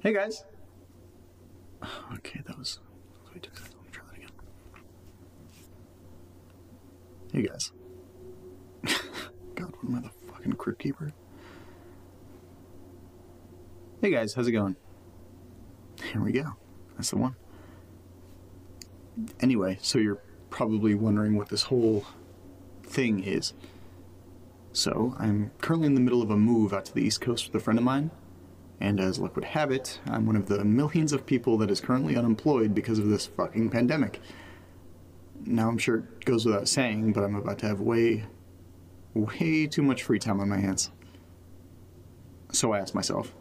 Hey guys. Okay, that was. Wait, let me try that again. Hey guys. God, what am I, the fucking crypt keeper? Hey guys, how's it going? Here we go. That's the one. Anyway, so you're probably wondering what this whole thing is. So, I'm currently in the middle of a move out to the East Coast with a friend of mine, and as luck would have it, I'm one of the millions of people that is currently unemployed because of this fucking pandemic. Now, I'm sure it goes without saying, but I'm about to have way, way too much free time on my hands. So I asked myself,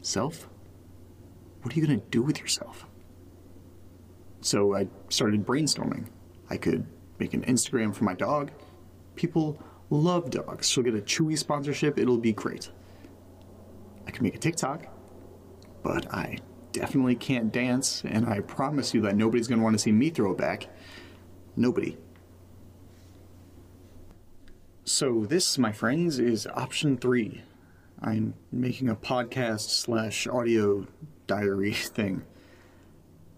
Self? What are you gonna do with yourself? So I started brainstorming. I could make an Instagram for my dog. People love dogs. She'll get a Chewy sponsorship, it'll be great. Can make a TikTok, but I definitely can't dance, and I promise you that nobody's gonna wanna see me throw it back. Nobody. So, this, my friends, is option three. I'm making a podcast slash audio diary thing.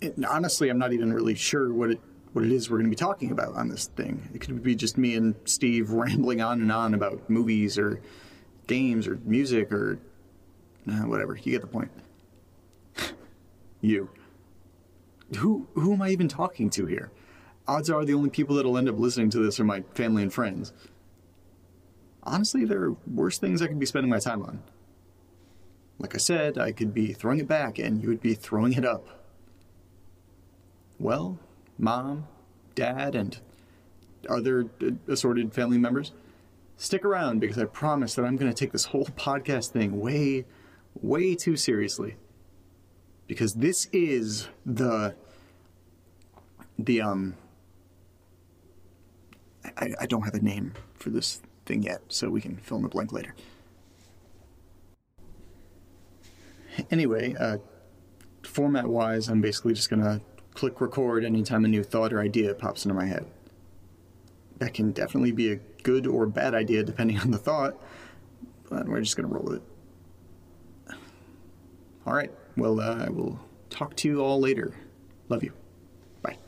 And honestly, I'm not even really sure what it what it is we're going to be talking about on this thing. It could be just me and Steve rambling on and on about movies or games or music or uh, whatever. You get the point. you. Who who am I even talking to here? Odds are the only people that'll end up listening to this are my family and friends. Honestly, there are worse things I could be spending my time on. Like I said, I could be throwing it back and you would be throwing it up. Well, mom, dad, and other assorted family members, stick around because I promise that I'm going to take this whole podcast thing way, way too seriously. Because this is the, the, um, I, I don't have a name for this thing yet, so we can fill in the blank later. Anyway, uh, format wise, I'm basically just gonna click record anytime a new thought or idea pops into my head. That can definitely be a good or bad idea depending on the thought, but we're just gonna roll with it. All right, well, uh, I will talk to you all later. Love you. Bye.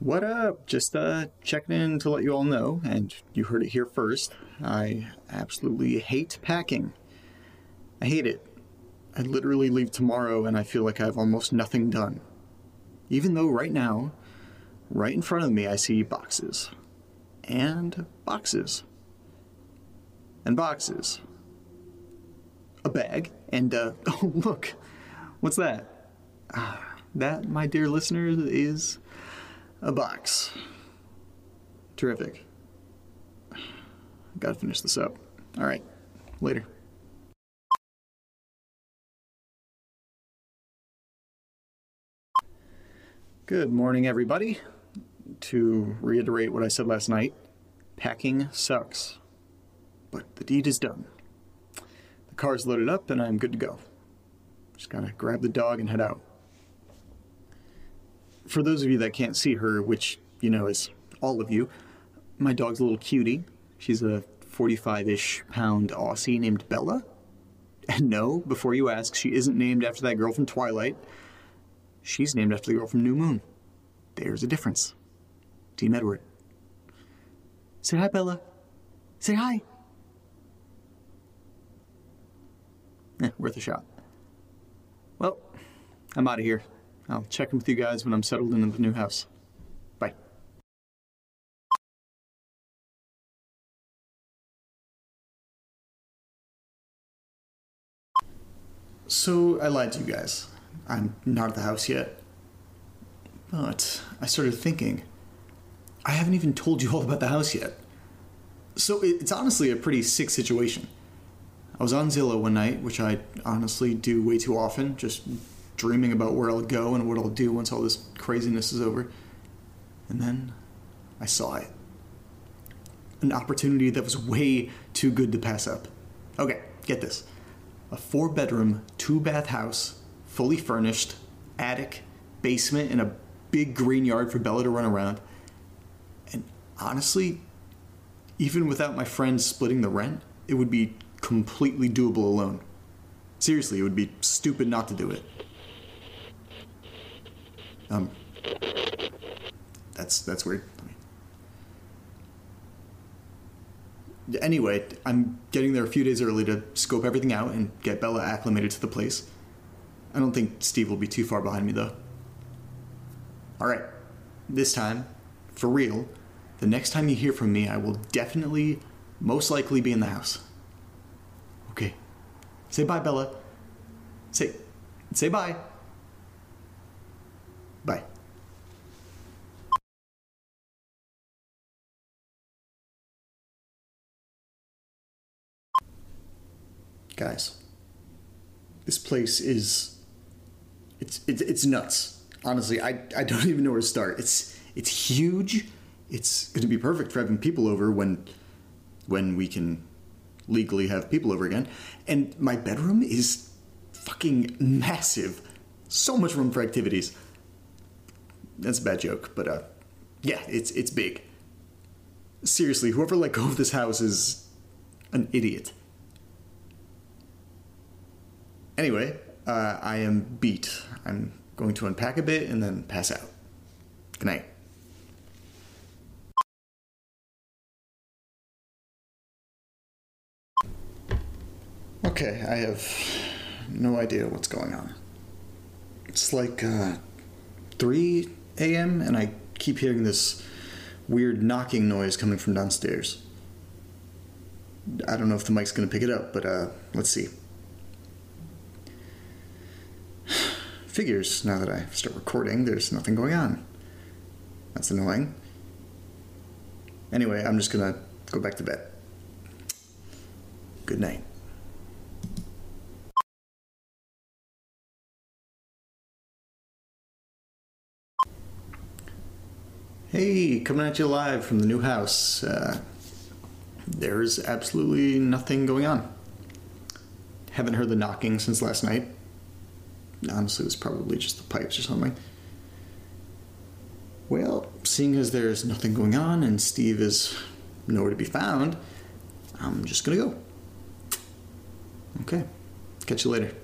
What up? Just uh, checking in to let you all know, and you heard it here first. I absolutely hate packing. I hate it. I literally leave tomorrow and I feel like I have almost nothing done. Even though right now, right in front of me, I see boxes. And boxes. And boxes. A bag. And, uh, oh, look. What's that? Ah, that, my dear listeners, is a box. Terrific. Gotta finish this up. All right, later. Good morning, everybody. To reiterate what I said last night, packing sucks. But the deed is done. The car's loaded up and I'm good to go. Just gotta grab the dog and head out for those of you that can't see her, which you know is all of you, my dog's a little cutie. She's a 45 ish pound Aussie named Bella. And no, before you ask, she isn't named after that girl from Twilight. She's named after the girl from New Moon. There's a difference. Team Edward. Say hi, Bella. Say hi. Eh, worth a shot. Well, I'm out of here. I'll check in with you guys when I'm settled into the new house. Bye. So I lied to you guys. I'm not at the house yet. But I started thinking, I haven't even told you all about the house yet. So it's honestly a pretty sick situation. I was on Zillow one night, which I honestly do way too often, just dreaming about where I'll go and what I'll do once all this craziness is over. And then I saw it. An opportunity that was way too good to pass up. Okay, get this a four bedroom, two bath house, fully furnished, attic, basement, and a big green yard for Bella to run around. Honestly, even without my friends splitting the rent, it would be completely doable alone. Seriously, it would be stupid not to do it. Um, that's that's weird. Anyway, I'm getting there a few days early to scope everything out and get Bella acclimated to the place. I don't think Steve will be too far behind me though. All right, this time, for real, the next time you hear from me, I will definitely, most likely be in the house. Okay. Say bye, Bella. Say, say bye. Bye. Guys, this place is it's it's, it's nuts. Honestly, I, I don't even know where to start. It's it's huge. It's going to be perfect for having people over when when we can legally have people over again. And my bedroom is fucking massive. So much room for activities. That's a bad joke, but uh yeah, it's it's big. Seriously, whoever let go of this house is an idiot. Anyway, uh, I am beat. I'm going to unpack a bit and then pass out. Good night. Okay, I have no idea what's going on. It's like uh, 3 a.m., and I keep hearing this weird knocking noise coming from downstairs. I don't know if the mic's going to pick it up, but uh, let's see. Figures, now that I start recording, there's nothing going on. That's annoying. Anyway, I'm just going to go back to bed. Good night. Hey, coming at you live from the new house. Uh, there's absolutely nothing going on. Haven't heard the knocking since last night. Honestly, it was probably just the pipes or something. Well, seeing as there's nothing going on and Steve is nowhere to be found, I'm just gonna go. Okay. Catch you later.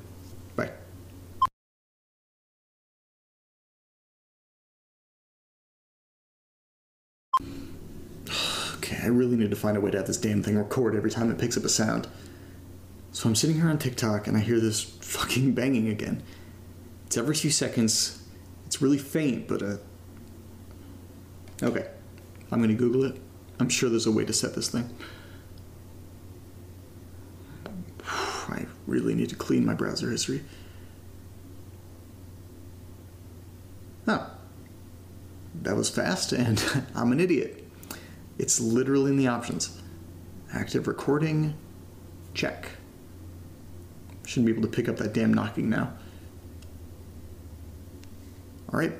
Really need to find a way to have this damn thing record every time it picks up a sound. So I'm sitting here on TikTok and I hear this fucking banging again. It's every few seconds. It's really faint, but uh. Okay, I'm gonna Google it. I'm sure there's a way to set this thing. I really need to clean my browser history. Oh, that was fast, and I'm an idiot. It's literally in the options. Active recording, check. Shouldn't be able to pick up that damn knocking now. All right.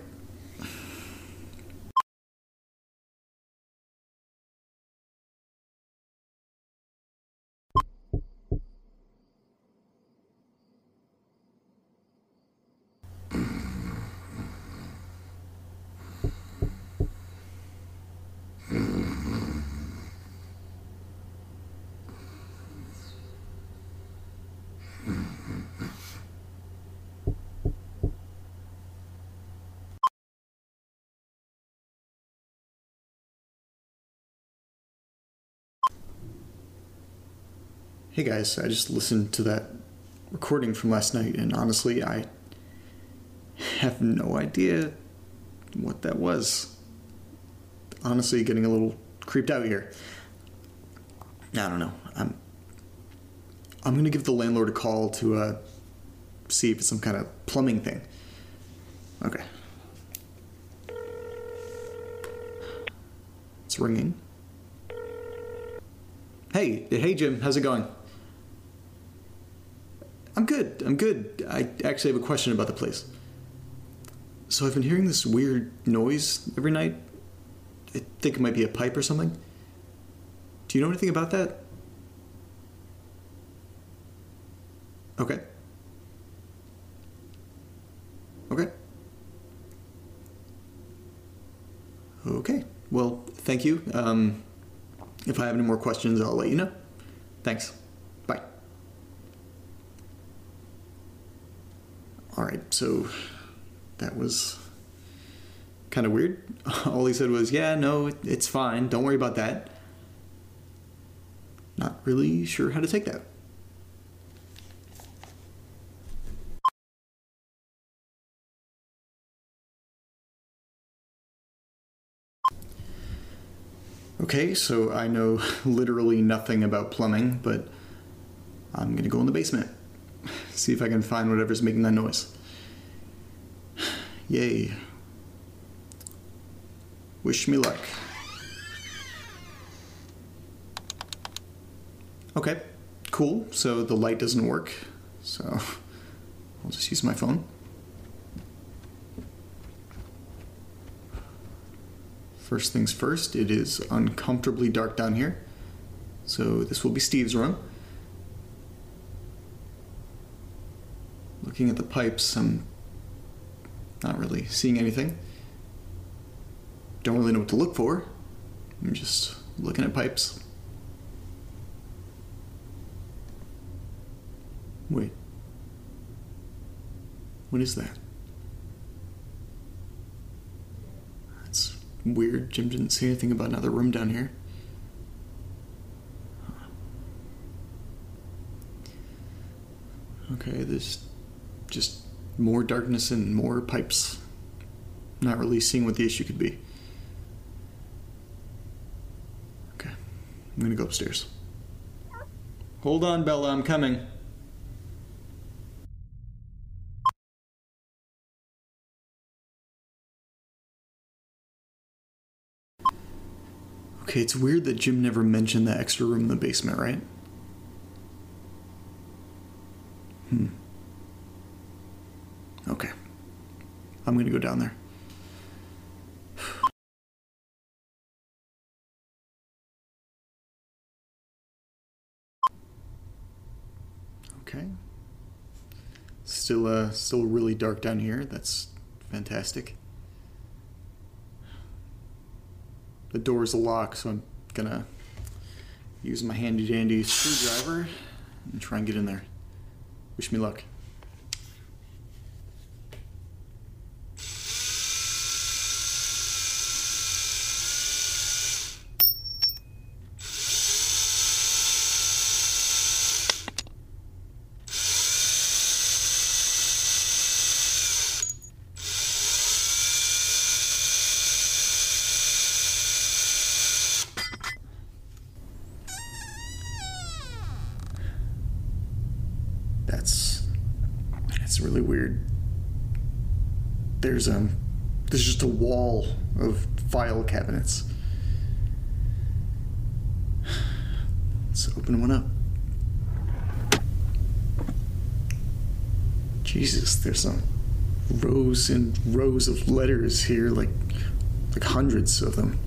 Hey guys, I just listened to that recording from last night, and honestly, I have no idea what that was. Honestly, getting a little creeped out here. I don't know. I'm I'm gonna give the landlord a call to uh, see if it's some kind of plumbing thing. Okay. It's ringing. Hey, hey Jim, how's it going? I'm good. I'm good. I actually have a question about the place. So I've been hearing this weird noise every night. I think it might be a pipe or something. Do you know anything about that? Okay. Okay. Okay. Well, thank you. Um, if I have any more questions, I'll let you know. Thanks. Bye. All right, so that was kind of weird. All he said was, Yeah, no, it's fine. Don't worry about that. Not really sure how to take that. Okay, so I know literally nothing about plumbing, but I'm gonna go in the basement. See if I can find whatever's making that noise. Yay. Wish me luck. Okay, cool. So the light doesn't work, so I'll just use my phone. First things first, it is uncomfortably dark down here. So this will be Steve's room. Looking at the pipes, I'm not really seeing anything. Don't really know what to look for. I'm just looking at pipes. Wait. What is that? That's weird. Jim didn't say anything about another room down here. Okay, there's just more darkness and more pipes. Not really seeing what the issue could be. Okay, I'm gonna go upstairs. Hold on, Bella, I'm coming. Okay, it's weird that Jim never mentioned that extra room in the basement, right? Okay. I'm gonna go down there. Okay. Still, uh, still really dark down here. That's fantastic. The door's locked, so I'm gonna use my handy dandy screwdriver and try and get in there. Wish me luck. That's that's really weird. There's um there's just a wall of file cabinets. Let's open one up. Jesus, there's some rows and rows of letters here, like like hundreds of them.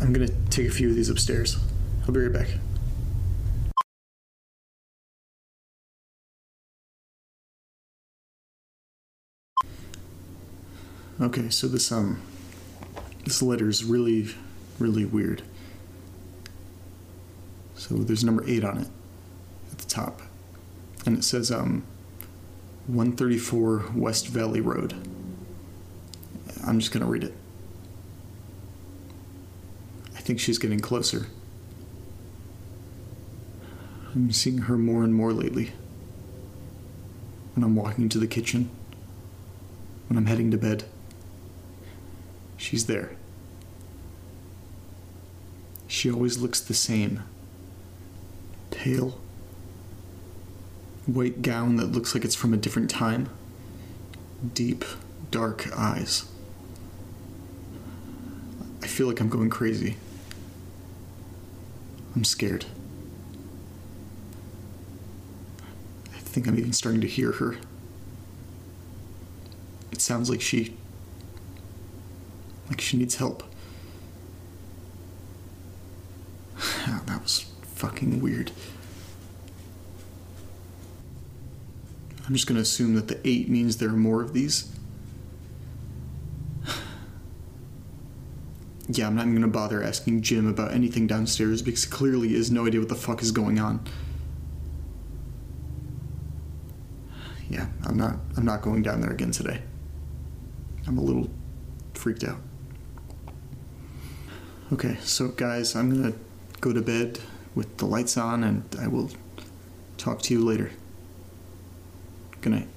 I'm gonna take a few of these upstairs. I'll be right back. Okay, so this um this letter is really really weird. So there's number 8 on it at the top. And it says um 134 West Valley Road. I'm just going to read it. I think she's getting closer. I'm seeing her more and more lately. When I'm walking to the kitchen, when I'm heading to bed. She's there. She always looks the same. Pale. White gown that looks like it's from a different time. Deep, dark eyes. I feel like I'm going crazy. I'm scared. I think I'm even starting to hear her. It sounds like she like she needs help. that was fucking weird. I'm just gonna assume that the eight means there are more of these. yeah, I'm not even gonna bother asking Jim about anything downstairs because clearly he has no idea what the fuck is going on. Yeah, I'm not I'm not going down there again today. I'm a little freaked out. Okay, so guys, I'm gonna go to bed with the lights on and I will talk to you later. Good night.